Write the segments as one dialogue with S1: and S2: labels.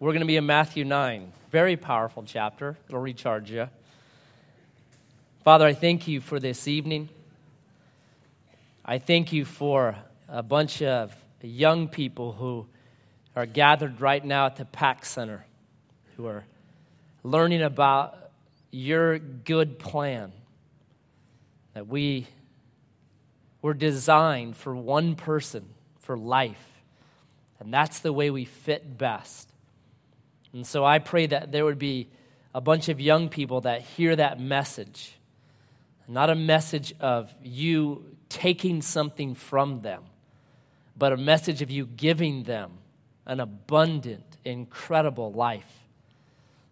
S1: We're going to be in Matthew 9. Very powerful chapter. It'll recharge you. Father, I thank you for this evening. I thank you for a bunch of young people who are gathered right now at the PAC Center who are learning about your good plan that we were designed for one person, for life. And that's the way we fit best. And so I pray that there would be a bunch of young people that hear that message. Not a message of you taking something from them, but a message of you giving them an abundant, incredible life.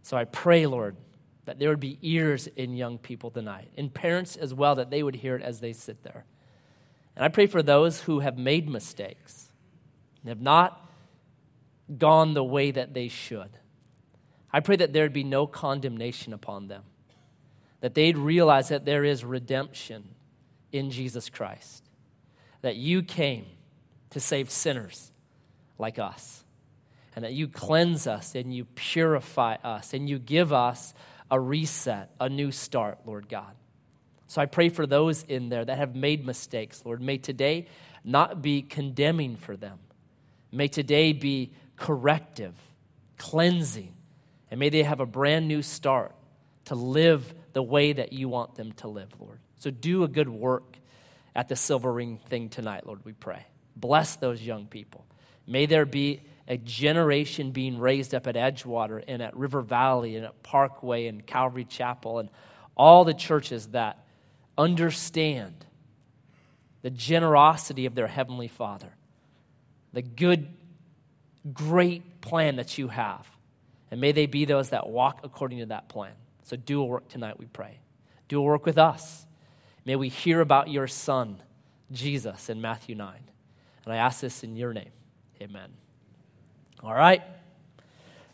S1: So I pray, Lord, that there would be ears in young people tonight, in parents as well, that they would hear it as they sit there. And I pray for those who have made mistakes and have not gone the way that they should. I pray that there'd be no condemnation upon them, that they'd realize that there is redemption in Jesus Christ, that you came to save sinners like us, and that you cleanse us and you purify us and you give us a reset, a new start, Lord God. So I pray for those in there that have made mistakes, Lord. May today not be condemning for them. May today be corrective, cleansing, and may they have a brand new start to live the way that you want them to live, Lord. So do a good work at the silver ring thing tonight, Lord, we pray. Bless those young people. May there be a generation being raised up at Edgewater and at River Valley and at Parkway and Calvary Chapel and all the churches that understand the generosity of their Heavenly Father, the good, great plan that you have. And may they be those that walk according to that plan. So do a work tonight, we pray. Do a work with us. May we hear about your Son, Jesus, in Matthew 9. And I ask this in your name. Amen. All right.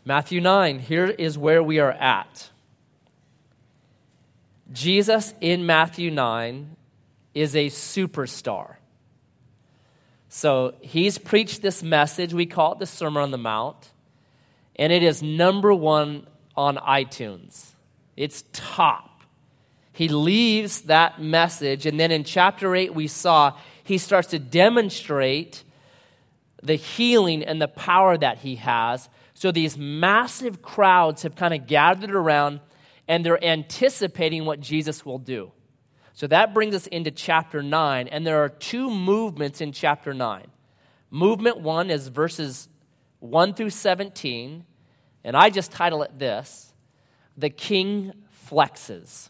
S1: Matthew 9, here is where we are at. Jesus in Matthew 9 is a superstar. So he's preached this message. We call it the Sermon on the Mount and it is number one on iTunes. It's top. He leaves that message, and then in chapter 8, we saw he starts to demonstrate the healing and the power that he has. So these massive crowds have kind of gathered around and they're anticipating what Jesus will do. So that brings us into chapter 9, and there are two movements in chapter 9. Movement 1 is verses 1 through 17. And I just title it this The King Flexes.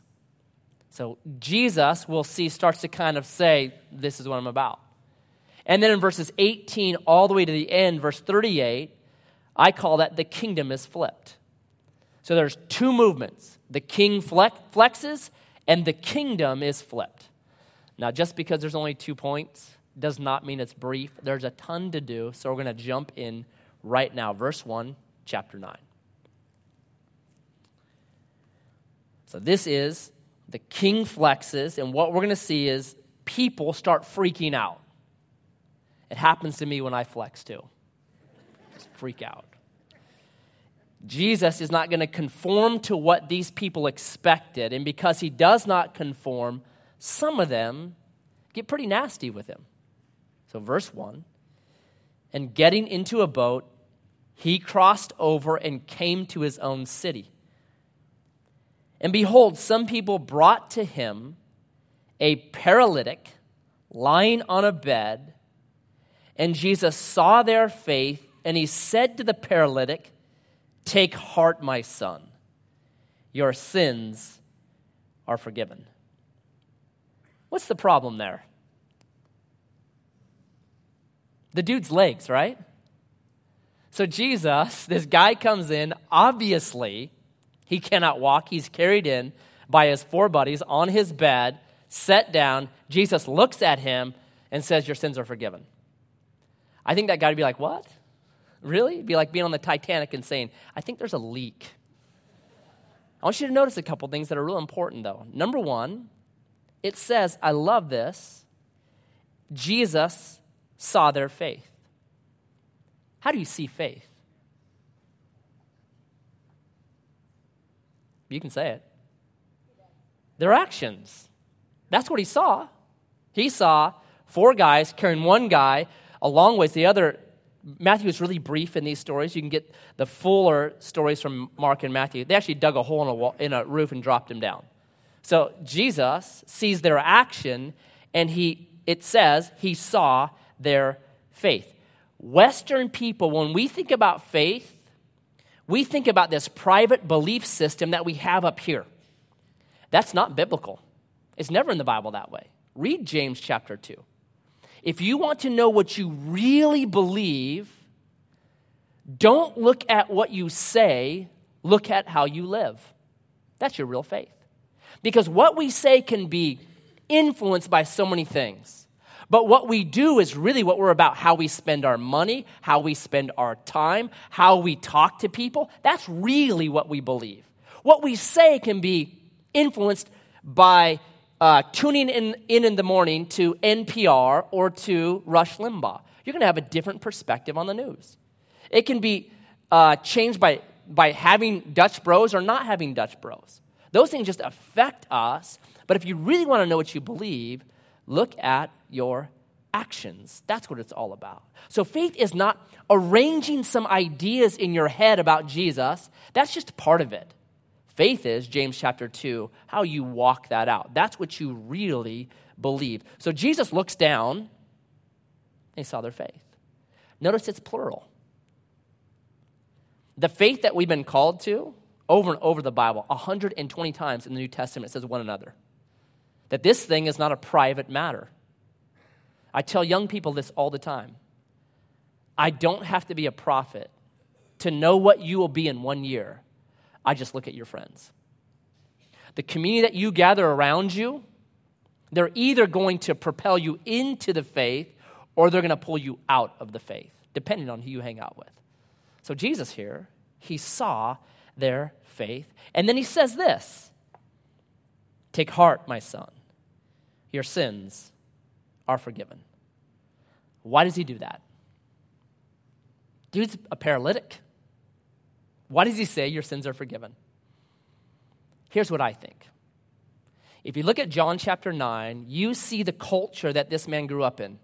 S1: So Jesus, we'll see, starts to kind of say, This is what I'm about. And then in verses 18 all the way to the end, verse 38, I call that the kingdom is flipped. So there's two movements the king flexes and the kingdom is flipped. Now, just because there's only two points does not mean it's brief. There's a ton to do, so we're going to jump in right now. Verse 1, chapter 9. So this is the king flexes, and what we're going to see is people start freaking out. It happens to me when I flex too. Just freak out. Jesus is not going to conform to what these people expected, and because he does not conform, some of them get pretty nasty with him. So, verse 1 And getting into a boat, he crossed over and came to his own city. And behold, some people brought to him a paralytic lying on a bed. And Jesus saw their faith, and he said to the paralytic, Take heart, my son, your sins are forgiven. What's the problem there? The dude's legs, right? So, Jesus, this guy comes in, obviously, he cannot walk. He's carried in by his four buddies on his bed, set down. Jesus looks at him and says, Your sins are forgiven. I think that guy would be like, What? Really? It'd be like being on the Titanic and saying, I think there's a leak. I want you to notice a couple things that are real important, though. Number one, it says, I love this. Jesus saw their faith. How do you see faith? You can say it. Their actions. That's what he saw. He saw four guys carrying one guy a long ways. The other, Matthew is really brief in these stories. You can get the fuller stories from Mark and Matthew. They actually dug a hole in a, wall, in a roof and dropped him down. So Jesus sees their action, and he, it says he saw their faith. Western people, when we think about faith, we think about this private belief system that we have up here. That's not biblical. It's never in the Bible that way. Read James chapter 2. If you want to know what you really believe, don't look at what you say, look at how you live. That's your real faith. Because what we say can be influenced by so many things. But what we do is really what we're about how we spend our money, how we spend our time, how we talk to people. That's really what we believe. What we say can be influenced by uh, tuning in, in in the morning to NPR or to Rush Limbaugh. You're going to have a different perspective on the news. It can be uh, changed by, by having Dutch bros or not having Dutch bros. Those things just affect us. But if you really want to know what you believe, look at your actions. That's what it's all about. So faith is not arranging some ideas in your head about Jesus, that's just part of it. Faith is, James chapter 2, how you walk that out. That's what you really believe. So Jesus looks down he saw their faith. Notice it's plural. The faith that we've been called to over and over the Bible, 120 times in the New Testament, says one another. That this thing is not a private matter. I tell young people this all the time. I don't have to be a prophet to know what you will be in one year. I just look at your friends. The community that you gather around you, they're either going to propel you into the faith or they're going to pull you out of the faith, depending on who you hang out with. So, Jesus here, he saw their faith. And then he says this Take heart, my son. Your sins are forgiven. Why does he do that? Dude's a paralytic. Why does he say your sins are forgiven? Here's what I think. If you look at John chapter 9, you see the culture that this man grew up in.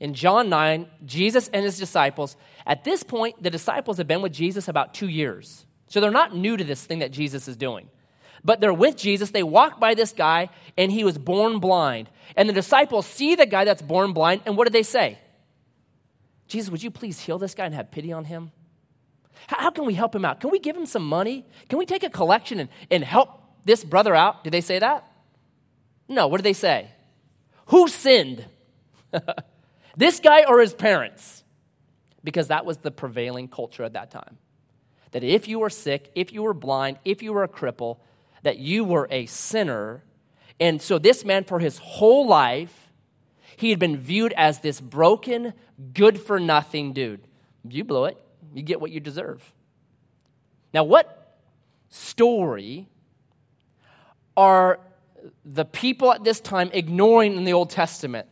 S1: In John 9, Jesus and his disciples, at this point, the disciples have been with Jesus about two years. So they're not new to this thing that Jesus is doing. But they're with Jesus. They walk by this guy, and he was born blind. And the disciples see the guy that's born blind, and what do they say? Jesus, would you please heal this guy and have pity on him? How, can we help him out? Can we give him some money? Can we take a collection and, and help this brother out? Did they say that? No. What did they say? Who sinned? this guy or his parents? Because that was the prevailing culture at that time that if you were sick, if you were blind, if you were a cripple, that you were a sinner. And so this man, for his whole life, he had been viewed as this broken, good for nothing dude. You blew it, you get what you deserve. Now, what story are the people at this time ignoring in the Old Testament?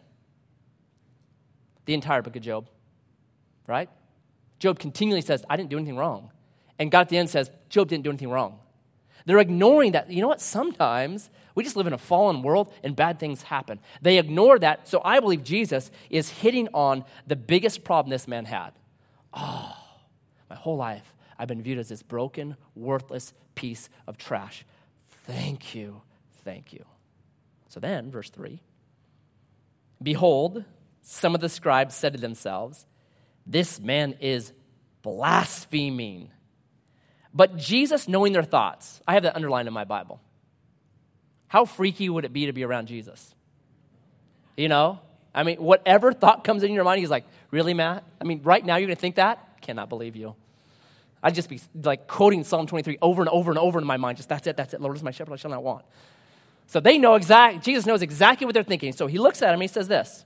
S1: The entire book of Job, right? Job continually says, I didn't do anything wrong. And God at the end says, Job didn't do anything wrong. They're ignoring that. You know what? Sometimes we just live in a fallen world and bad things happen. They ignore that. So I believe Jesus is hitting on the biggest problem this man had. Oh, my whole life I've been viewed as this broken, worthless piece of trash. Thank you. Thank you. So then, verse 3 Behold, some of the scribes said to themselves, This man is blaspheming. But Jesus knowing their thoughts, I have that underlined in my Bible. How freaky would it be to be around Jesus? You know? I mean, whatever thought comes in your mind, he's like, Really, Matt? I mean, right now you're going to think that? Cannot believe you. I'd just be like quoting Psalm 23 over and over and over in my mind. Just that's it, that's it. Lord is my shepherd, I shall not want. So they know exactly, Jesus knows exactly what they're thinking. So he looks at him and he says this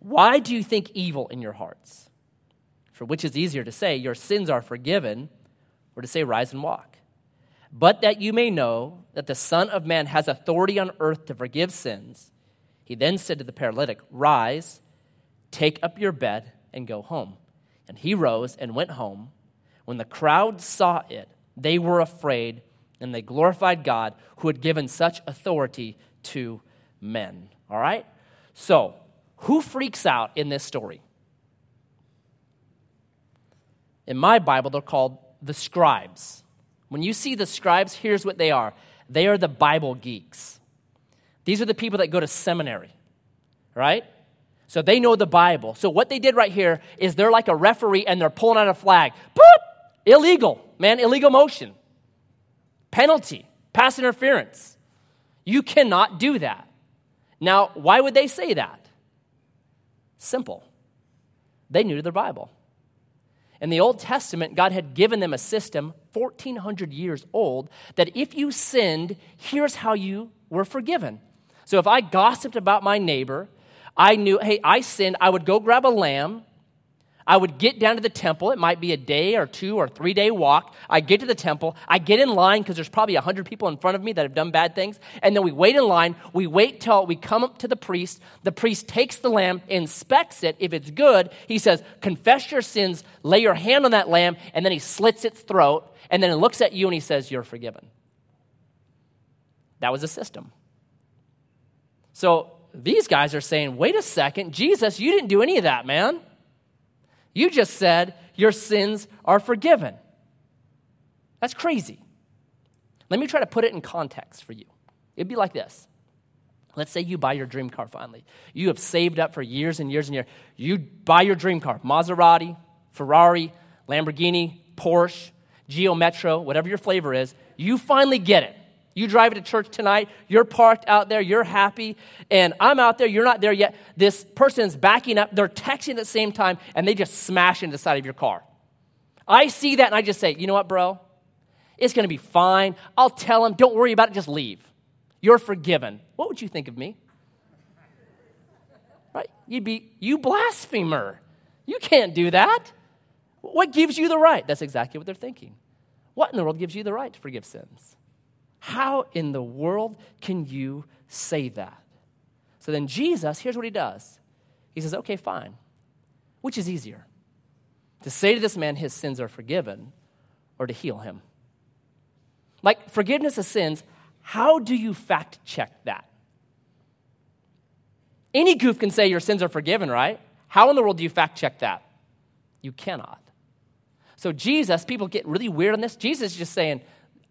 S1: Why do you think evil in your hearts? For which is easier to say, Your sins are forgiven, or to say, Rise and walk. But that you may know that the Son of Man has authority on earth to forgive sins. He then said to the paralytic, Rise, take up your bed, and go home. And he rose and went home. When the crowd saw it, they were afraid and they glorified God who had given such authority to men. All right? So, who freaks out in this story? In my Bible, they're called the scribes. When you see the scribes, here's what they are they are the Bible geeks. These are the people that go to seminary, right? So they know the Bible. So what they did right here is they're like a referee and they're pulling out a flag. Boop! Illegal, man, illegal motion. Penalty, pass interference. You cannot do that. Now, why would they say that? Simple. They knew their Bible. In the Old Testament, God had given them a system, 1,400 years old, that if you sinned, here's how you were forgiven. So if I gossiped about my neighbor, I knew, hey, I sinned, I would go grab a lamb, I would get down to the temple. It might be a day or two or three day walk. I get to the temple. I get in line because there's probably 100 people in front of me that have done bad things. And then we wait in line. We wait till we come up to the priest. The priest takes the lamb, inspects it. If it's good, he says, Confess your sins, lay your hand on that lamb, and then he slits its throat. And then he looks at you and he says, You're forgiven. That was a system. So these guys are saying, Wait a second, Jesus, you didn't do any of that, man. You just said your sins are forgiven. That's crazy. Let me try to put it in context for you. It'd be like this. Let's say you buy your dream car finally. You have saved up for years and years and years. You buy your dream car Maserati, Ferrari, Lamborghini, Porsche, Geo Metro, whatever your flavor is. You finally get it. You drive to church tonight, you're parked out there, you're happy, and I'm out there, you're not there yet. This person's backing up, they're texting at the same time, and they just smash into the side of your car. I see that and I just say, you know what, bro? It's gonna be fine. I'll tell him, don't worry about it, just leave. You're forgiven. What would you think of me? Right? You'd be, you blasphemer. You can't do that. What gives you the right? That's exactly what they're thinking. What in the world gives you the right to forgive sins? How in the world can you say that? So then Jesus, here's what he does. He says, okay, fine. Which is easier? To say to this man his sins are forgiven or to heal him? Like forgiveness of sins, how do you fact check that? Any goof can say your sins are forgiven, right? How in the world do you fact check that? You cannot. So, Jesus, people get really weird on this. Jesus is just saying,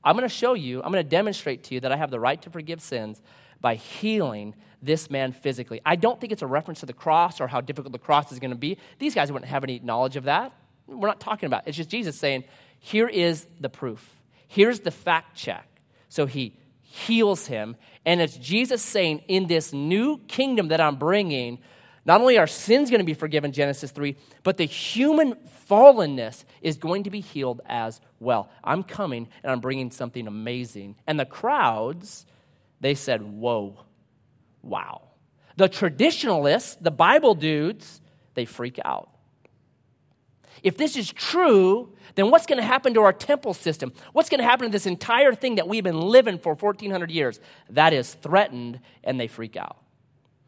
S1: I'm going to show you, I'm going to demonstrate to you that I have the right to forgive sins by healing this man physically. I don't think it's a reference to the cross or how difficult the cross is going to be. These guys wouldn't have any knowledge of that. We're not talking about it. It's just Jesus saying, here is the proof. Here's the fact check. So he heals him. And it's Jesus saying, in this new kingdom that I'm bringing, not only are sins going to be forgiven, Genesis 3, but the human fallenness is going to be healed as well. I'm coming and I'm bringing something amazing. And the crowds, they said, Whoa, wow. The traditionalists, the Bible dudes, they freak out. If this is true, then what's going to happen to our temple system? What's going to happen to this entire thing that we've been living for 1400 years? That is threatened, and they freak out.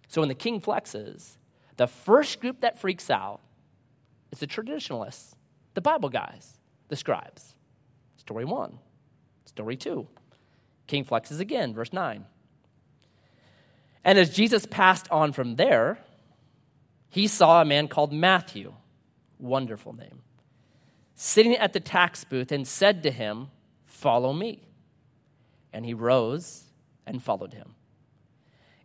S1: So when the king flexes, the first group that freaks out is the traditionalists, the Bible guys, the scribes. Story one. Story two. King flexes again, verse 9. And as Jesus passed on from there, he saw a man called Matthew, wonderful name, sitting at the tax booth and said to him, Follow me. And he rose and followed him.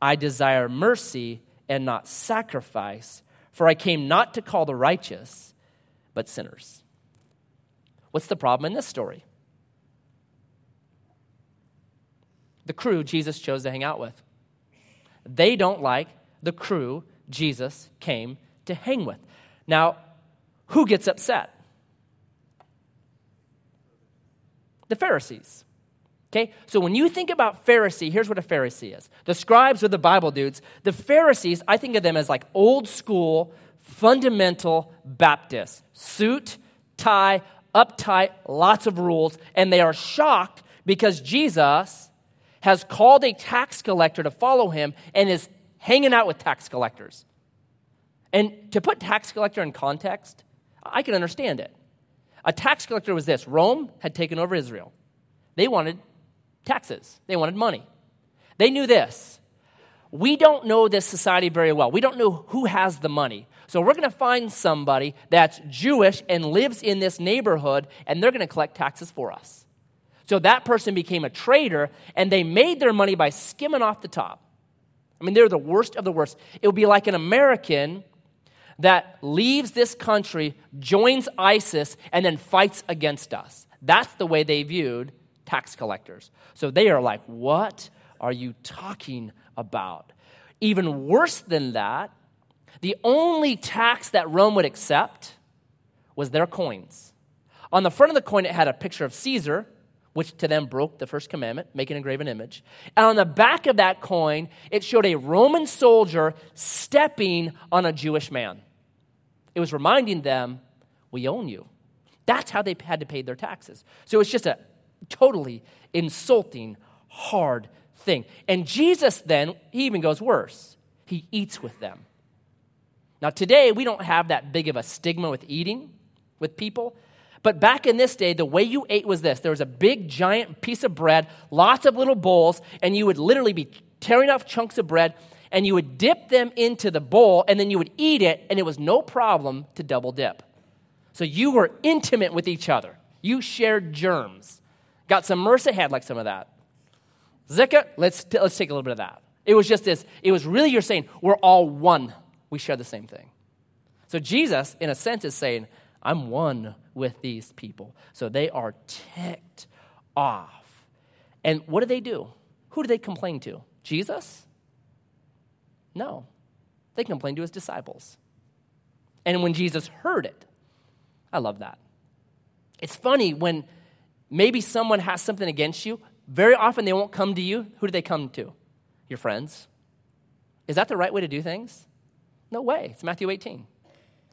S1: I desire mercy and not sacrifice, for I came not to call the righteous, but sinners. What's the problem in this story? The crew Jesus chose to hang out with. They don't like the crew Jesus came to hang with. Now, who gets upset? The Pharisees. Okay? So when you think about Pharisee, here's what a Pharisee is. The scribes are the Bible dudes. The Pharisees, I think of them as like old school, fundamental Baptists. Suit, tie, uptight, lots of rules, and they are shocked because Jesus has called a tax collector to follow him and is hanging out with tax collectors. And to put tax collector in context, I can understand it. A tax collector was this Rome had taken over Israel. They wanted taxes, they wanted money. They knew this. We don't know this society very well. We don't know who has the money. So we're going to find somebody that's Jewish and lives in this neighborhood, and they're going to collect taxes for us. So that person became a traitor, and they made their money by skimming off the top. I mean, they're the worst of the worst. It would be like an American that leaves this country, joins ISIS, and then fights against us. That's the way they viewed tax collectors. So they are like, What are you talking about? Even worse than that, the only tax that Rome would accept was their coins. On the front of the coin, it had a picture of Caesar, which to them broke the first commandment, making a graven image. And on the back of that coin, it showed a Roman soldier stepping on a Jewish man. It was reminding them, we own you. That's how they had to pay their taxes. So it's just a totally insulting, hard thing. And Jesus then, he even goes worse. He eats with them. Now, today, we don't have that big of a stigma with eating with people. But back in this day, the way you ate was this there was a big, giant piece of bread, lots of little bowls, and you would literally be tearing off chunks of bread, and you would dip them into the bowl, and then you would eat it, and it was no problem to double dip. So you were intimate with each other. You shared germs. Got some MRSA, had like some of that. Zika, let's, t- let's take a little bit of that. It was just this, it was really you're saying, we're all one. We share the same thing. So Jesus, in a sense, is saying, I'm one with these people. So they are ticked off. And what do they do? Who do they complain to? Jesus? No. They complain to his disciples. And when Jesus heard it, I love that. It's funny when maybe someone has something against you, very often they won't come to you. Who do they come to? Your friends. Is that the right way to do things? No way. It's Matthew 18.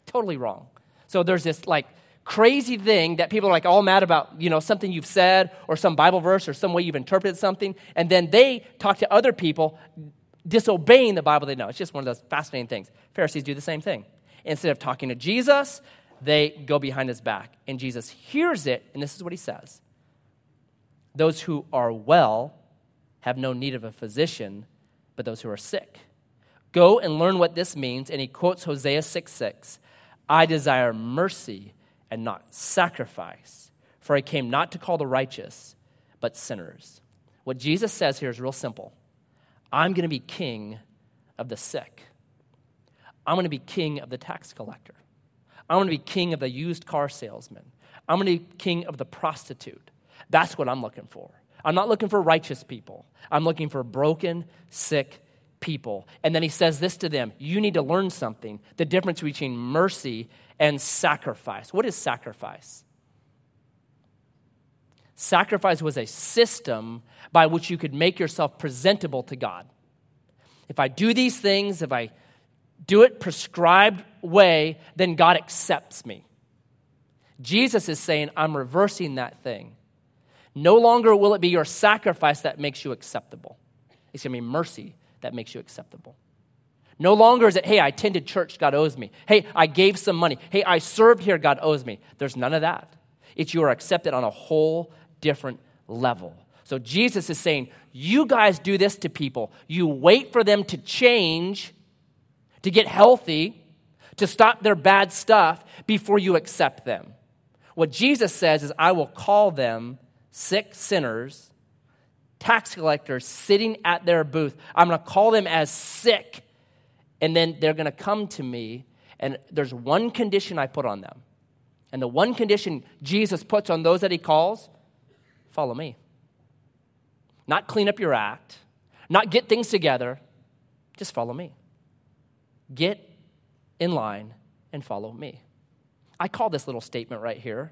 S1: Totally wrong. So there's this like crazy thing that people are like all mad about, you know, something you've said or some Bible verse or some way you've interpreted something, and then they talk to other people disobeying the Bible they know. It's just one of those fascinating things. Pharisees do the same thing. Instead of talking to Jesus, they go behind his back. And Jesus hears it, and this is what he says Those who are well have no need of a physician, but those who are sick. Go and learn what this means. And he quotes Hosea 6 6. I desire mercy and not sacrifice, for I came not to call the righteous, but sinners. What Jesus says here is real simple I'm going to be king of the sick, I'm going to be king of the tax collector, I'm going to be king of the used car salesman, I'm going to be king of the prostitute. That's what I'm looking for. I'm not looking for righteous people. I'm looking for broken, sick people. And then he says this to them You need to learn something the difference between mercy and sacrifice. What is sacrifice? Sacrifice was a system by which you could make yourself presentable to God. If I do these things, if I do it prescribed way, then God accepts me. Jesus is saying, I'm reversing that thing. No longer will it be your sacrifice that makes you acceptable. It's going to be mercy that makes you acceptable. No longer is it, hey, I attended church, God owes me. Hey, I gave some money. Hey, I served here, God owes me. There's none of that. It's you are accepted on a whole different level. So Jesus is saying, you guys do this to people. You wait for them to change, to get healthy, to stop their bad stuff before you accept them. What Jesus says is, I will call them sick sinners tax collectors sitting at their booth. I'm going to call them as sick, and then they're going to come to me, and there's one condition I put on them. And the one condition Jesus puts on those that he calls follow me. Not clean up your act, not get things together, just follow me. Get in line and follow me. I call this little statement right here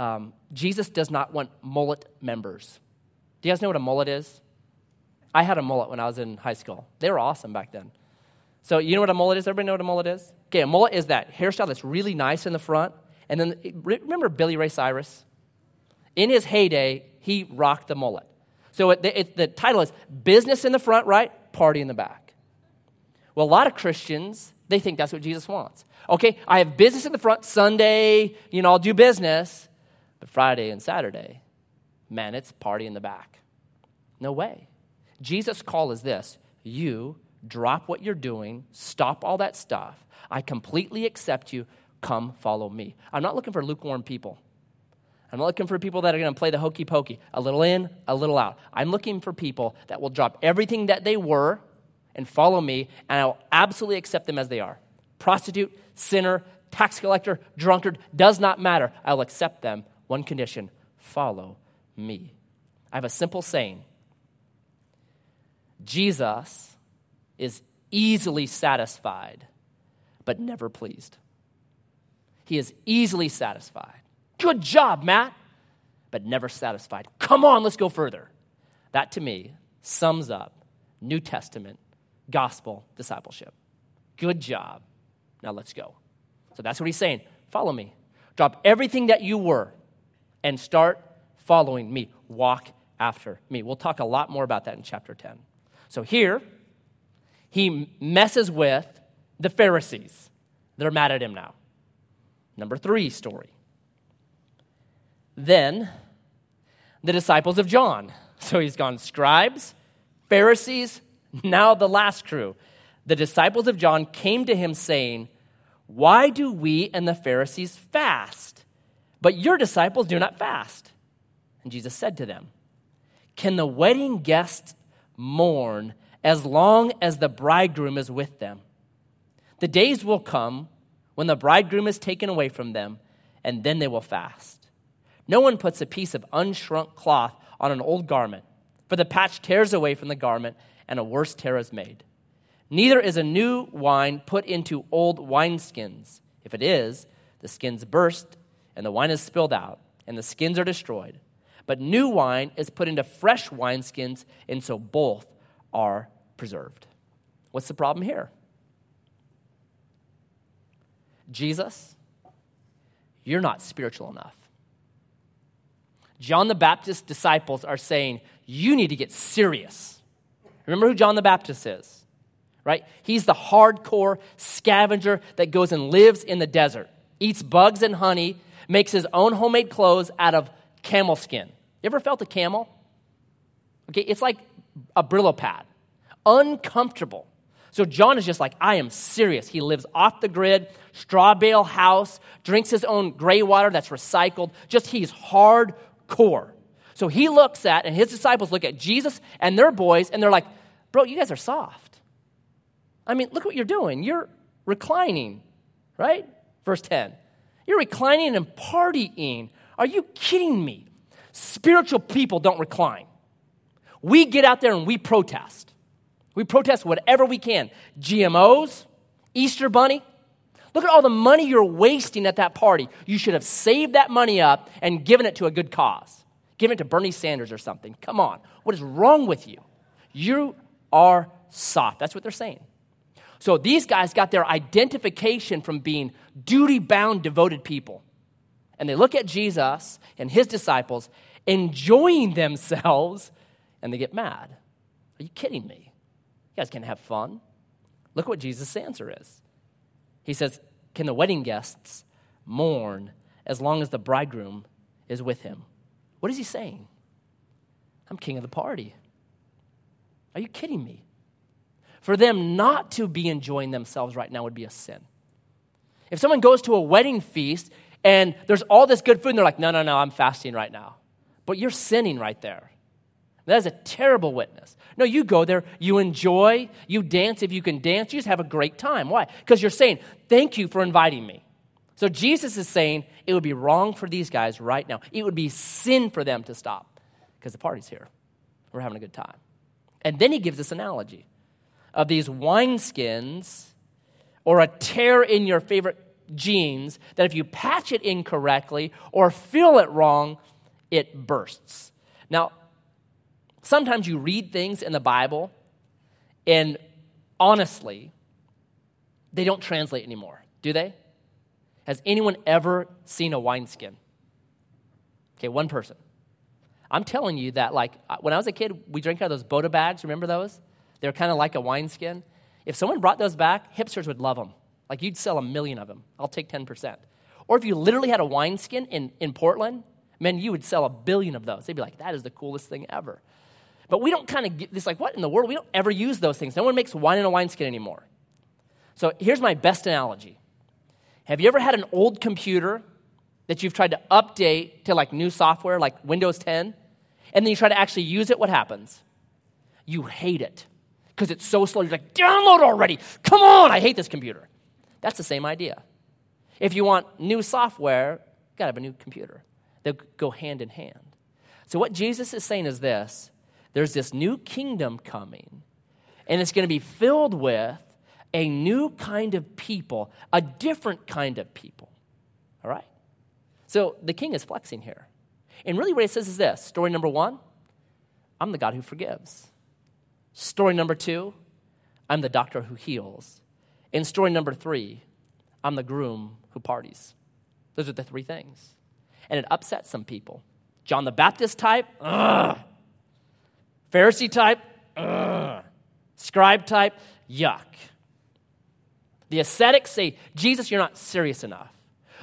S1: um, Jesus does not want mullet members. Do you guys know what a mullet is? I had a mullet when I was in high school. They were awesome back then. So, you know what a mullet is? Everybody know what a mullet is? Okay, a mullet is that hairstyle that's really nice in the front. And then, remember Billy Ray Cyrus? In his heyday, he rocked the mullet. So, it, it, the title is Business in the Front, right? Party in the Back. Well, a lot of Christians, they think that's what Jesus wants. Okay, I have business in the front Sunday, you know, I'll do business. But Friday and Saturday, man, it's party in the back. No way. Jesus' call is this you drop what you're doing, stop all that stuff. I completely accept you. Come follow me. I'm not looking for lukewarm people. I'm not looking for people that are going to play the hokey pokey, a little in, a little out. I'm looking for people that will drop everything that they were and follow me, and I will absolutely accept them as they are. Prostitute, sinner, tax collector, drunkard, does not matter. I'll accept them. One condition follow me. I have a simple saying Jesus is easily satisfied, but never pleased. He is easily satisfied. Good job, Matt, but never satisfied. Come on, let's go further. That to me sums up New Testament gospel discipleship. Good job. Now let's go. So that's what he's saying. Follow me. Drop everything that you were and start following me. Walk after me. We'll talk a lot more about that in chapter 10. So here, he messes with the Pharisees. They're mad at him now. Number three story. Then the disciples of John. So he's gone scribes, Pharisees, now the last crew. The disciples of John came to him saying, Why do we and the Pharisees fast, but your disciples do not fast? And Jesus said to them, Can the wedding guests mourn as long as the bridegroom is with them. The days will come when the bridegroom is taken away from them, and then they will fast. No one puts a piece of unshrunk cloth on an old garment, for the patch tears away from the garment, and a worse tear is made. Neither is a new wine put into old wineskins. If it is, the skins burst, and the wine is spilled out, and the skins are destroyed. But new wine is put into fresh wineskins, and so both are preserved. What's the problem here? Jesus, you're not spiritual enough. John the Baptist's disciples are saying, You need to get serious. Remember who John the Baptist is, right? He's the hardcore scavenger that goes and lives in the desert, eats bugs and honey, makes his own homemade clothes out of camel skin. You ever felt a camel? Okay, it's like a Brillo pad, uncomfortable. So John is just like, I am serious. He lives off the grid, straw bale house, drinks his own gray water that's recycled. Just he's hardcore. So he looks at, and his disciples look at Jesus and their boys, and they're like, Bro, you guys are soft. I mean, look what you're doing. You're reclining, right? Verse 10. You're reclining and partying. Are you kidding me? Spiritual people don't recline. We get out there and we protest. We protest whatever we can. GMOs, Easter Bunny. Look at all the money you're wasting at that party. You should have saved that money up and given it to a good cause. Given it to Bernie Sanders or something. Come on. What is wrong with you? You are soft. That's what they're saying. So these guys got their identification from being duty bound, devoted people and they look at Jesus and his disciples enjoying themselves and they get mad. Are you kidding me? You guys can't have fun. Look what Jesus' answer is. He says, Can the wedding guests mourn as long as the bridegroom is with him? What is he saying? I'm king of the party. Are you kidding me? For them not to be enjoying themselves right now would be a sin. If someone goes to a wedding feast and there's all this good food, and they're like, no, no, no, I'm fasting right now. But you're sinning right there. That is a terrible witness. No, you go there, you enjoy, you dance if you can dance, you just have a great time. Why? Because you're saying, thank you for inviting me. So Jesus is saying it would be wrong for these guys right now. It would be sin for them to stop because the party's here. We're having a good time. And then he gives this analogy of these wineskins or a tear in your favorite jeans that if you patch it incorrectly or fill it wrong, it bursts. Now, Sometimes you read things in the Bible, and honestly, they don't translate anymore, do they? Has anyone ever seen a wineskin? Okay, one person. I'm telling you that, like, when I was a kid, we drank out of those Bota bags. Remember those? They were kind of like a wineskin. If someone brought those back, hipsters would love them. Like, you'd sell a million of them. I'll take 10%. Or if you literally had a wineskin in, in Portland, man, you would sell a billion of those. They'd be like, that is the coolest thing ever. But we don't kind of get this, like, what in the world? We don't ever use those things. No one makes wine in a wineskin anymore. So here's my best analogy Have you ever had an old computer that you've tried to update to like new software, like Windows 10, and then you try to actually use it? What happens? You hate it because it's so slow. You're like, download already. Come on, I hate this computer. That's the same idea. If you want new software, you gotta have a new computer. They go hand in hand. So, what Jesus is saying is this there's this new kingdom coming, and it's gonna be filled with a new kind of people, a different kind of people. All right? So, the king is flexing here. And really, what he says is this story number one, I'm the God who forgives. Story number two, I'm the doctor who heals. In story number three, I'm the groom who parties. Those are the three things. And it upsets some people. John the Baptist type, ugh. Pharisee type, ugh. Scribe type, yuck. The ascetics say, Jesus, you're not serious enough.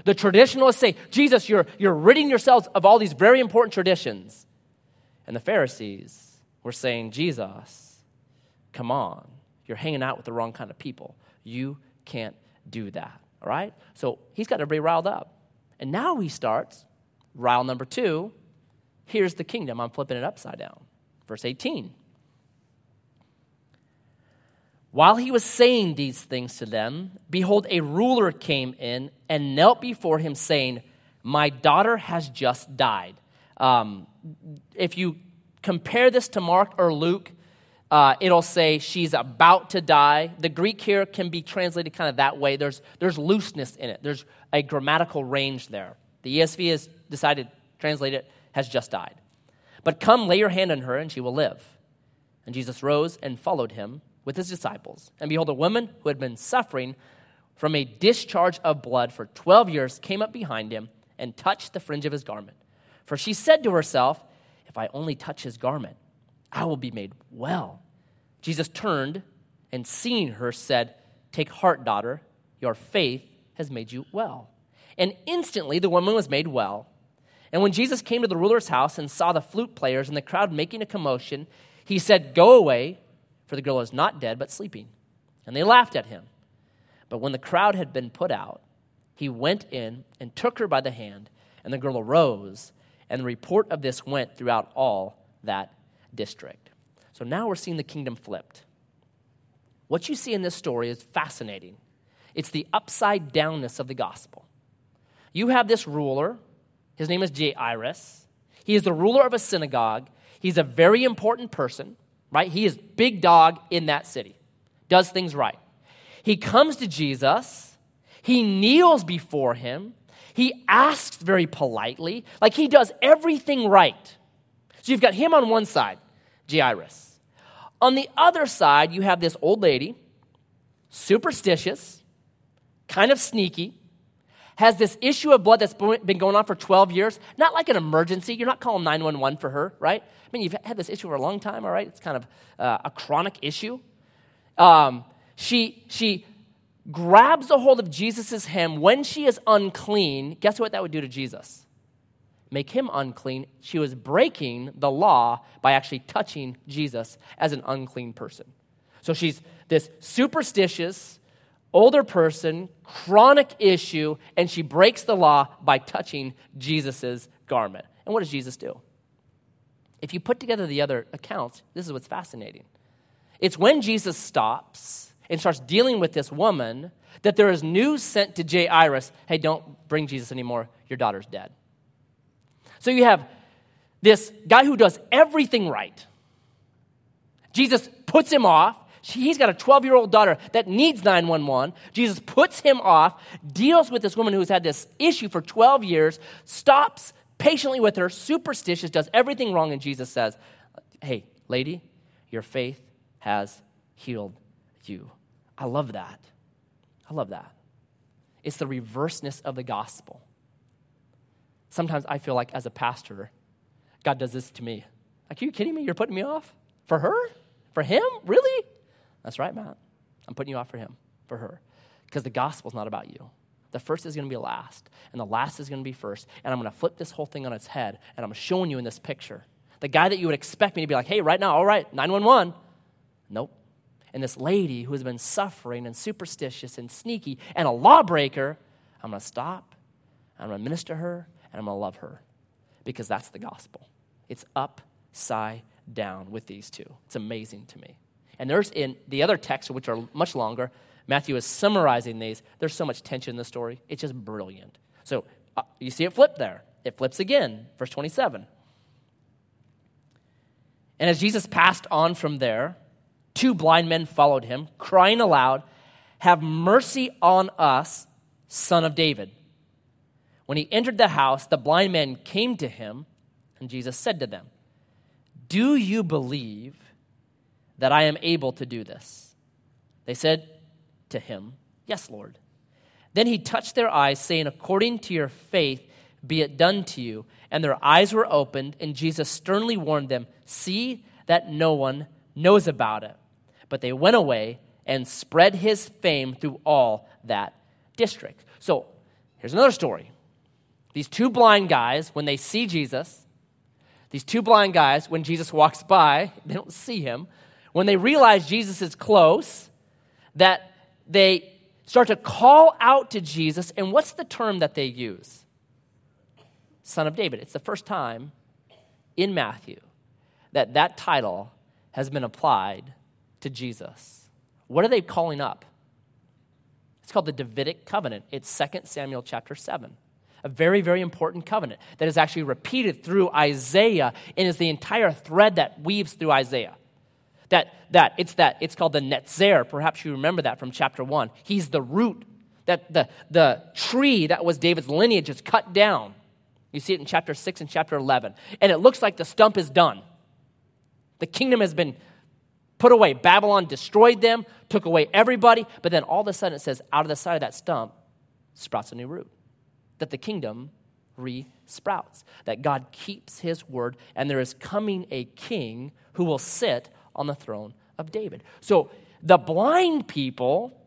S1: The traditionalists say, Jesus, you're, you're ridding yourselves of all these very important traditions. And the Pharisees were saying, Jesus, come on. You're hanging out with the wrong kind of people. You can't do that. All right? So he's got everybody riled up. And now he starts, rile number two. Here's the kingdom. I'm flipping it upside down. Verse 18. While he was saying these things to them, behold, a ruler came in and knelt before him, saying, My daughter has just died. Um, if you compare this to Mark or Luke, uh, it'll say she's about to die. The Greek here can be translated kind of that way. There's, there's looseness in it, there's a grammatical range there. The ESV has decided translate it, has just died. But come, lay your hand on her, and she will live. And Jesus rose and followed him with his disciples. And behold, a woman who had been suffering from a discharge of blood for 12 years came up behind him and touched the fringe of his garment. For she said to herself, If I only touch his garment, I will be made well. Jesus turned and seeing her said, Take heart, daughter, your faith has made you well. And instantly the woman was made well. And when Jesus came to the ruler's house and saw the flute players and the crowd making a commotion, he said, Go away, for the girl is not dead, but sleeping. And they laughed at him. But when the crowd had been put out, he went in and took her by the hand, and the girl arose, and the report of this went throughout all that district. So now we're seeing the kingdom flipped. What you see in this story is fascinating. It's the upside downness of the gospel. You have this ruler, his name is Jairus. He is the ruler of a synagogue. He's a very important person, right? He is big dog in that city, does things right. He comes to Jesus, he kneels before him, he asks very politely, like he does everything right. So you've got him on one side, Jairus. On the other side, you have this old lady, superstitious, kind of sneaky, has this issue of blood that's been going on for 12 years. Not like an emergency. You're not calling 911 for her, right? I mean, you've had this issue for a long time, all right? It's kind of uh, a chronic issue. Um, she, she grabs a hold of Jesus' hem when she is unclean. Guess what that would do to Jesus? Make him unclean, she was breaking the law by actually touching Jesus as an unclean person. So she's this superstitious, older person, chronic issue, and she breaks the law by touching Jesus' garment. And what does Jesus do? If you put together the other accounts, this is what's fascinating. It's when Jesus stops and starts dealing with this woman that there is news sent to Jairus hey, don't bring Jesus anymore. Your daughter's dead. So you have this guy who does everything right. Jesus puts him off. He's got a 12 year old daughter that needs 911. Jesus puts him off, deals with this woman who's had this issue for 12 years, stops patiently with her, superstitious, does everything wrong, and Jesus says, Hey, lady, your faith has healed you. I love that. I love that. It's the reverseness of the gospel. Sometimes I feel like, as a pastor, God does this to me. Like, are you kidding me? You're putting me off? For her? For him? Really? That's right, Matt. I'm putting you off for him, for her. Because the gospel's not about you. The first is going to be last, and the last is going to be first. And I'm going to flip this whole thing on its head, and I'm showing you in this picture. The guy that you would expect me to be like, hey, right now, all right, 911. Nope. And this lady who has been suffering and superstitious and sneaky and a lawbreaker, I'm going to stop, I'm going to minister her, and I'm going to love her. Because that's the gospel. It's upside down with these two. It's amazing to me. And there's in the other texts, which are much longer, Matthew is summarizing these. There's so much tension in the story. It's just brilliant. So uh, you see it flip there. It flips again, verse 27. And as Jesus passed on from there, two blind men followed him, crying aloud, Have mercy on us, son of David. When he entered the house, the blind men came to him, and Jesus said to them, Do you believe that I am able to do this? They said, to him, Yes, Lord. Then he touched their eyes, saying, According to your faith, be it done to you. And their eyes were opened, and Jesus sternly warned them, See that no one knows about it. But they went away and spread his fame through all that district. So here's another story. These two blind guys, when they see Jesus, these two blind guys, when Jesus walks by, they don't see him. When they realize Jesus is close, that they start to call out to Jesus. And what's the term that they use? Son of David. It's the first time in Matthew that that title has been applied to Jesus. What are they calling up? It's called the Davidic covenant. It's 2 Samuel chapter 7. A very, very important covenant that is actually repeated through Isaiah and is the entire thread that weaves through Isaiah. That, that it's that it's called the netzer. Perhaps you remember that from chapter one. He's the root. That the, the tree that was David's lineage is cut down. You see it in chapter 6 and chapter 11. And it looks like the stump is done. The kingdom has been put away. Babylon destroyed them, took away everybody, but then all of a sudden it says, out of the side of that stump sprouts a new root. That the kingdom re sprouts. That God keeps his word, and there is coming a king who will sit on the throne of David. So the blind people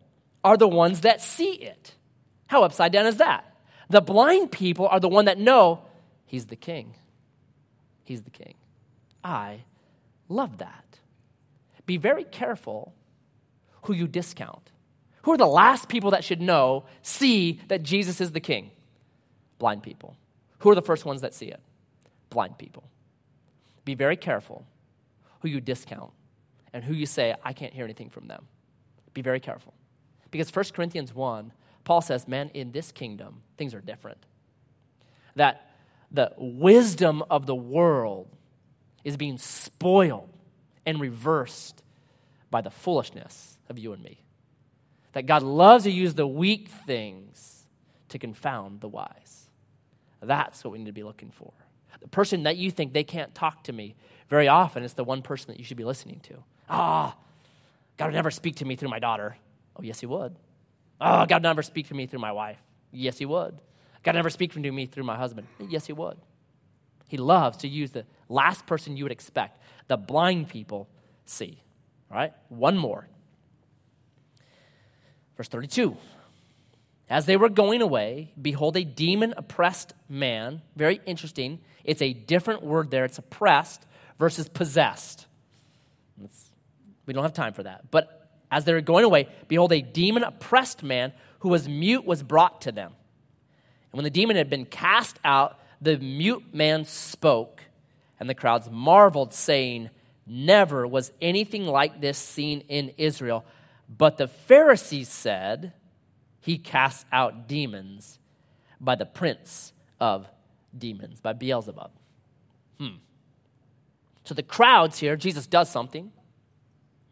S1: are the ones that see it. How upside down is that? The blind people are the one that know he's the king. He's the king. I love that. Be very careful who you discount. Who are the last people that should know, see that Jesus is the king? Blind people. Who are the first ones that see it? Blind people. Be very careful who you discount and who you say, I can't hear anything from them. Be very careful. Because 1 Corinthians 1, Paul says, man, in this kingdom, things are different. That the wisdom of the world is being spoiled and reversed by the foolishness of you and me. That God loves to use the weak things to confound the wise. That's what we need to be looking for. The person that you think they can't talk to me very often is the one person that you should be listening to. Ah, oh, God would never speak to me through my daughter. Oh, yes, He would. Oh, God would never speak to me through my wife. Yes, He would. God never speak to me through my husband. Yes, He would. He loves to use the last person you would expect. The blind people see. All right, one more. Verse 32. As they were going away, behold, a demon oppressed man. Very interesting. It's a different word there. It's oppressed versus possessed. It's we don't have time for that. But as they were going away, behold, a demon oppressed man who was mute was brought to them. And when the demon had been cast out, the mute man spoke, and the crowds marveled, saying, Never was anything like this seen in Israel. But the Pharisees said, He casts out demons by the prince of demons, by Beelzebub. Hmm. So the crowds here, Jesus does something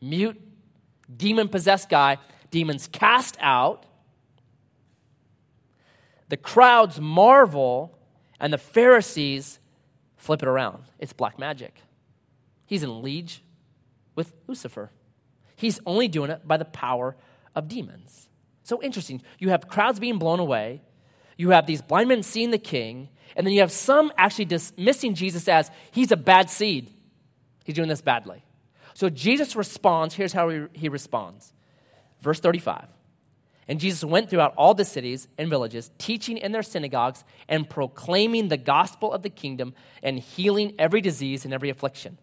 S1: mute, demon possessed guy, demons cast out. The crowds marvel And the Pharisees flip it around. It's black magic. He's in league with Lucifer. He's only doing it by the power of demons. So interesting. You have crowds being blown away, you have these blind men seeing the king, and then you have some actually dismissing Jesus as he's a bad seed. He's doing this badly. So Jesus responds. Here's how he, he responds. Verse 35. And Jesus went throughout all the cities and villages, teaching in their synagogues and proclaiming the gospel of the kingdom and healing every disease and every affliction.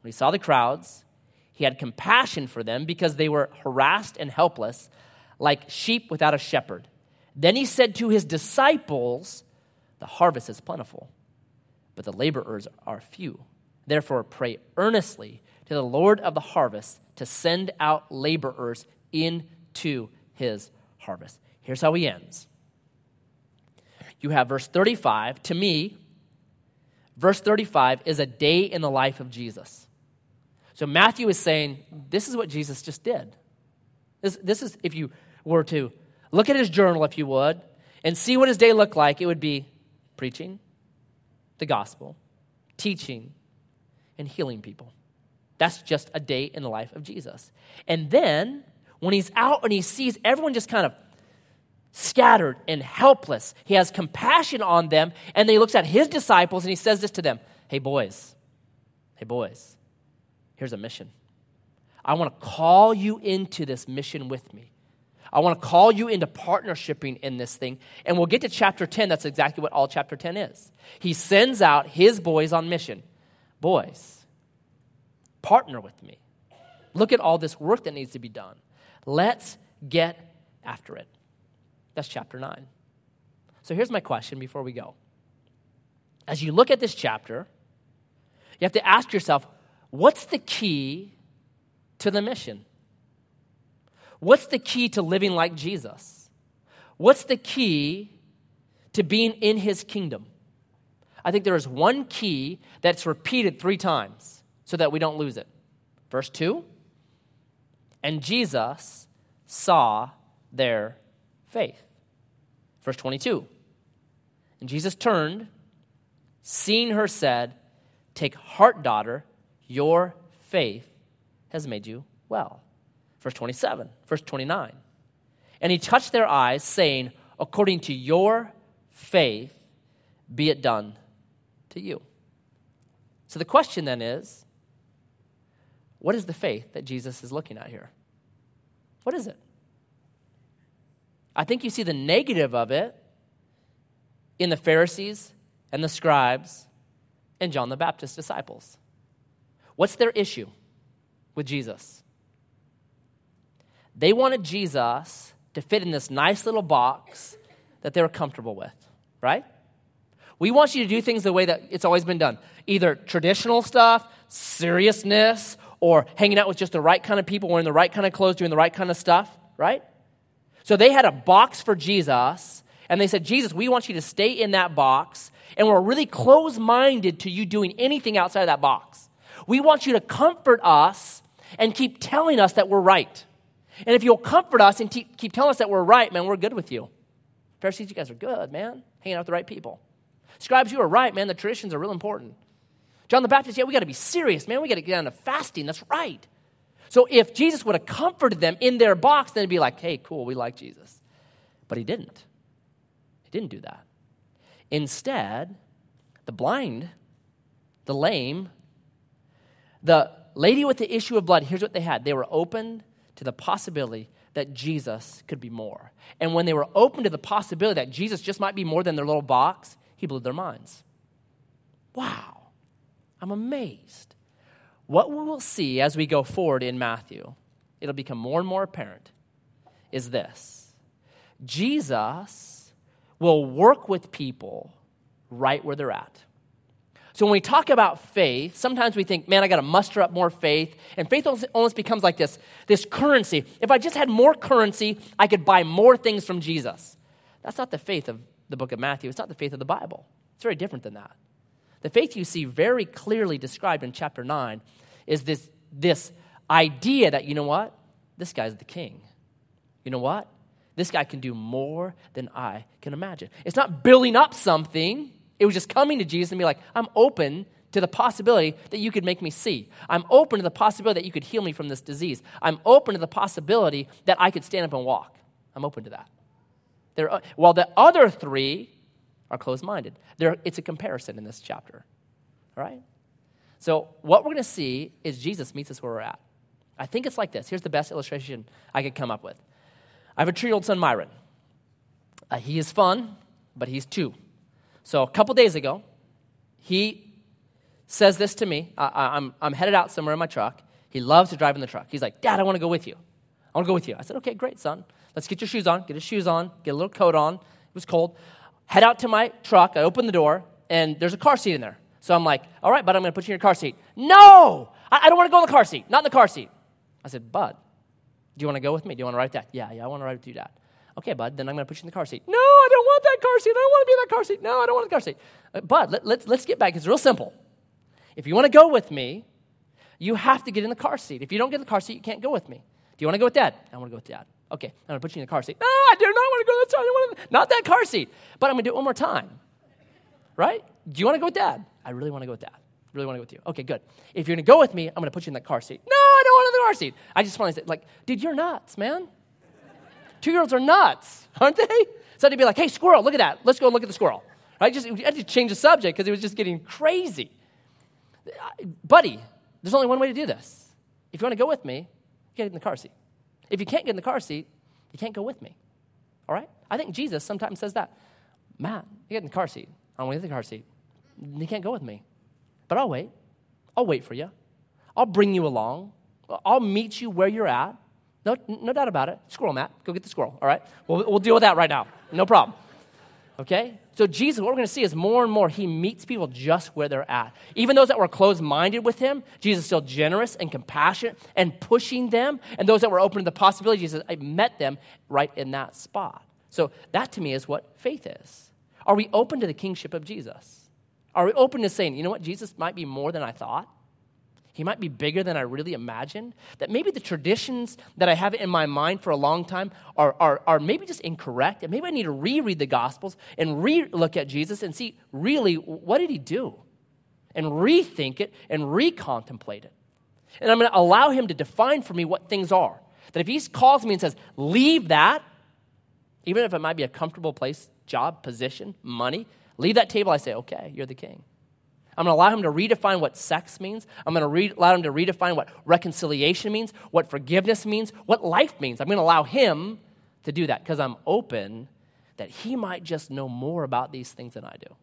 S1: When he saw the crowds, he had compassion for them because they were harassed and helpless, like sheep without a shepherd. Then he said to his disciples, The harvest is plentiful, but the laborers are few. Therefore, pray earnestly to the Lord of the harvest to send out laborers into his harvest. Here's how he ends. You have verse 35. To me, verse 35 is a day in the life of Jesus. So Matthew is saying, this is what Jesus just did. This, this is, if you were to look at his journal, if you would, and see what his day looked like, it would be preaching the gospel, teaching, and healing people. That's just a day in the life of Jesus. And then when he's out and he sees everyone just kind of scattered and helpless, he has compassion on them. And then he looks at his disciples and he says this to them Hey, boys, hey, boys, here's a mission. I want to call you into this mission with me. I want to call you into partnershiping in this thing. And we'll get to chapter 10. That's exactly what all chapter 10 is. He sends out his boys on mission. Boys, partner with me. Look at all this work that needs to be done. Let's get after it. That's chapter 9. So here's my question before we go. As you look at this chapter, you have to ask yourself what's the key to the mission? What's the key to living like Jesus? What's the key to being in his kingdom? I think there is one key that's repeated three times so that we don't lose it. Verse 2 And Jesus saw their faith. Verse 22 And Jesus turned, seeing her, said, Take heart, daughter, your faith has made you well. Verse 27, verse 29. And he touched their eyes, saying, According to your faith, be it done to you. So the question then is what is the faith that Jesus is looking at here? What is it? I think you see the negative of it in the Pharisees and the scribes and John the Baptist's disciples. What's their issue with Jesus? They wanted Jesus to fit in this nice little box that they were comfortable with, right? We want you to do things the way that it's always been done either traditional stuff, seriousness, or hanging out with just the right kind of people, wearing the right kind of clothes, doing the right kind of stuff, right? So they had a box for Jesus, and they said, Jesus, we want you to stay in that box, and we're really close minded to you doing anything outside of that box. We want you to comfort us and keep telling us that we're right. And if you'll comfort us and keep telling us that we're right, man, we're good with you. Pharisees, you guys are good, man. Hanging out with the right people. Scribes, you are right, man. The traditions are real important. John the Baptist, yeah, we got to be serious, man. We got to get down to fasting. That's right. So if Jesus would have comforted them in their box, then it'd be like, hey, cool, we like Jesus. But he didn't. He didn't do that. Instead, the blind, the lame, the lady with the issue of blood, here's what they had they were open to the possibility that Jesus could be more. And when they were open to the possibility that Jesus just might be more than their little box, he blew their minds. Wow. I'm amazed. What we will see as we go forward in Matthew, it'll become more and more apparent, is this Jesus will work with people right where they're at. So when we talk about faith, sometimes we think, man, I got to muster up more faith. And faith almost becomes like this, this currency. If I just had more currency, I could buy more things from Jesus. That's not the faith of the book of Matthew. It's not the faith of the Bible. It's very different than that. The faith you see very clearly described in chapter 9 is this, this idea that, you know what? This guy's the king. You know what? This guy can do more than I can imagine. It's not building up something, It was just coming to Jesus and be like, I'm open to the possibility that you could make me see. I'm open to the possibility that you could heal me from this disease. I'm open to the possibility that I could stand up and walk. I'm open to that. There, uh, while the other three are closed minded, it's a comparison in this chapter. All right? So, what we're going to see is Jesus meets us where we're at. I think it's like this. Here's the best illustration I could come up with. I have a two year old son, Myron. Uh, he is fun, but he's two. So, a couple days ago, he says this to me. I, I'm, I'm headed out somewhere in my truck. He loves to drive in the truck. He's like, Dad, I want to go with you. I want to go with you. I said, Okay, great, son. Let's get your shoes on. Get his shoes on. Get a little coat on. It was cold. Head out to my truck. I open the door, and there's a car seat in there. So I'm like, All right, bud, I'm going to put you in your car seat. No! I, I don't want to go in the car seat. Not in the car seat. I said, Bud, do you want to go with me? Do you want to ride that? Yeah, yeah, I want to ride with you, Dad. Okay, bud, then I'm going to put you in the car seat. No, I don't want that car seat. I don't want to be in that car seat. No, I don't want the car seat. Uh, bud, let, let's, let's get back. It's real simple. If you want to go with me, you have to get in the car seat. If you don't get in the car seat, you can't go with me. Do you want to go with dad? I want to go with dad. Okay, I'm going to put you in the car seat. No, I do not want to go that side. I want to, not that car seat. But I'm going to do it one more time. Right? Do you want to go with dad? I really want to go with dad. I really want to go with you. Okay, good. If you're going to go with me, I'm going to put you in that car seat. No, I don't want in the car seat. I just want to say, like, dude, you're nuts, man. Two year olds are nuts, aren't they? So they'd be like, hey, squirrel, look at that. Let's go look at the squirrel. Right? Just, I had to change the subject because it was just getting crazy buddy, there's only one way to do this. If you want to go with me, get in the car seat. If you can't get in the car seat, you can't go with me. All right? I think Jesus sometimes says that. Matt, you get in the car seat. I want to get in the car seat. You can't go with me. But I'll wait. I'll wait for you. I'll bring you along. I'll meet you where you're at. No, no doubt about it. Squirrel, Matt. Go get the squirrel. All right? We'll, we'll deal with that right now. No problem. Okay? So, Jesus, what we're going to see is more and more, he meets people just where they're at. Even those that were closed minded with him, Jesus is still generous and compassionate and pushing them. And those that were open to the possibility, Jesus, I met them right in that spot. So, that to me is what faith is. Are we open to the kingship of Jesus? Are we open to saying, you know what, Jesus might be more than I thought? He might be bigger than I really imagined. That maybe the traditions that I have in my mind for a long time are, are, are maybe just incorrect. And maybe I need to reread the Gospels and re look at Jesus and see really what did he do? And rethink it and recontemplate it. And I'm going to allow him to define for me what things are. That if he calls me and says, leave that, even if it might be a comfortable place, job, position, money, leave that table, I say, okay, you're the king. I'm going to allow him to redefine what sex means. I'm going to re- allow him to redefine what reconciliation means, what forgiveness means, what life means. I'm going to allow him to do that because I'm open that he might just know more about these things than I do.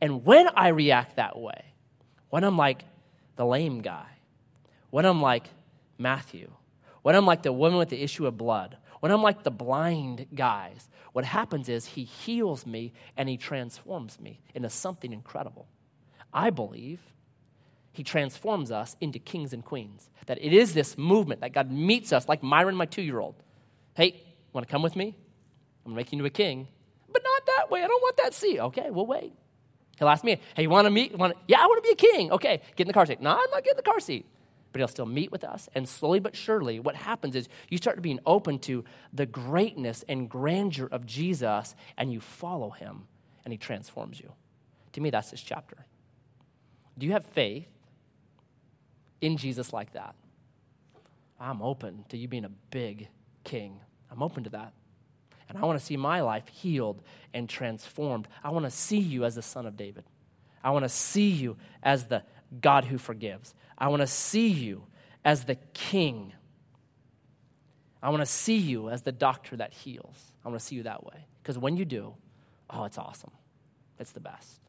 S1: And when I react that way, when I'm like the lame guy, when I'm like Matthew, when I'm like the woman with the issue of blood, when I'm like the blind guys, what happens is he heals me and he transforms me into something incredible. I believe he transforms us into kings and queens. That it is this movement that God meets us, like Myron, my two year old. Hey, want to come with me? I'm making you into a king. But not that way. I don't want that seat. Okay, we'll wait. He'll ask me, hey, you want to meet? Want yeah, I want to be a king. Okay, get in the car seat. No, I'm not getting the car seat. But he'll still meet with us. And slowly but surely, what happens is you start being open to the greatness and grandeur of Jesus, and you follow him, and he transforms you. To me, that's this chapter. Do you have faith in Jesus like that? I'm open to you being a big king. I'm open to that. And I want to see my life healed and transformed. I want to see you as the son of David. I want to see you as the God who forgives. I want to see you as the king. I want to see you as the doctor that heals. I want to see you that way. Because when you do, oh, it's awesome. It's the best.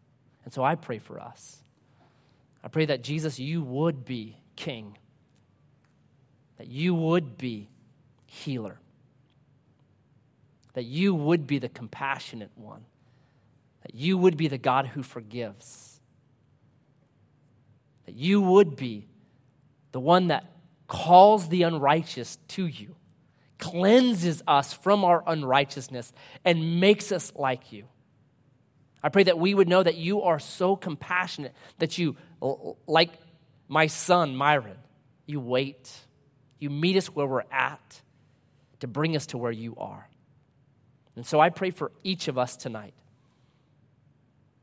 S1: And so I pray for us I pray that Jesus, you would be king, that you would be healer, that you would be the compassionate one, that you would be the God who forgives, that you would be the one that calls the unrighteous to you, cleanses us from our unrighteousness, and makes us like you. I pray that we would know that you are so compassionate that you, like my son, Myron, you wait. You meet us where we're at to bring us to where you are. And so I pray for each of us tonight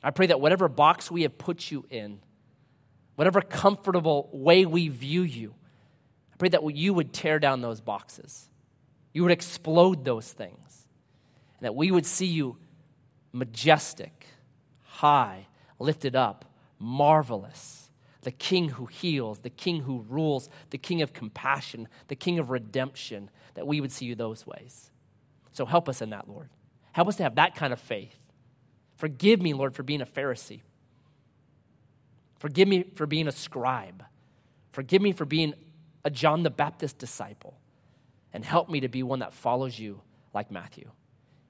S1: I pray that whatever box we have put you in, whatever comfortable way we view you, I pray that you would tear down those boxes. You would explode those things. And that we would see you majestic, high, lifted up, marvelous, the King who heals, the King who rules, the King of compassion, the King of redemption, that we would see you those ways. So help us in that, Lord. Help us to have that kind of faith. Forgive me, Lord, for being a Pharisee. Forgive me for being a scribe. Forgive me for being a John the Baptist disciple. And help me to be one that follows you like Matthew.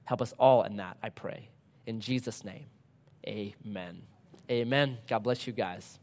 S1: Help us all in that, I pray. In Jesus' name, amen. Amen. God bless you guys.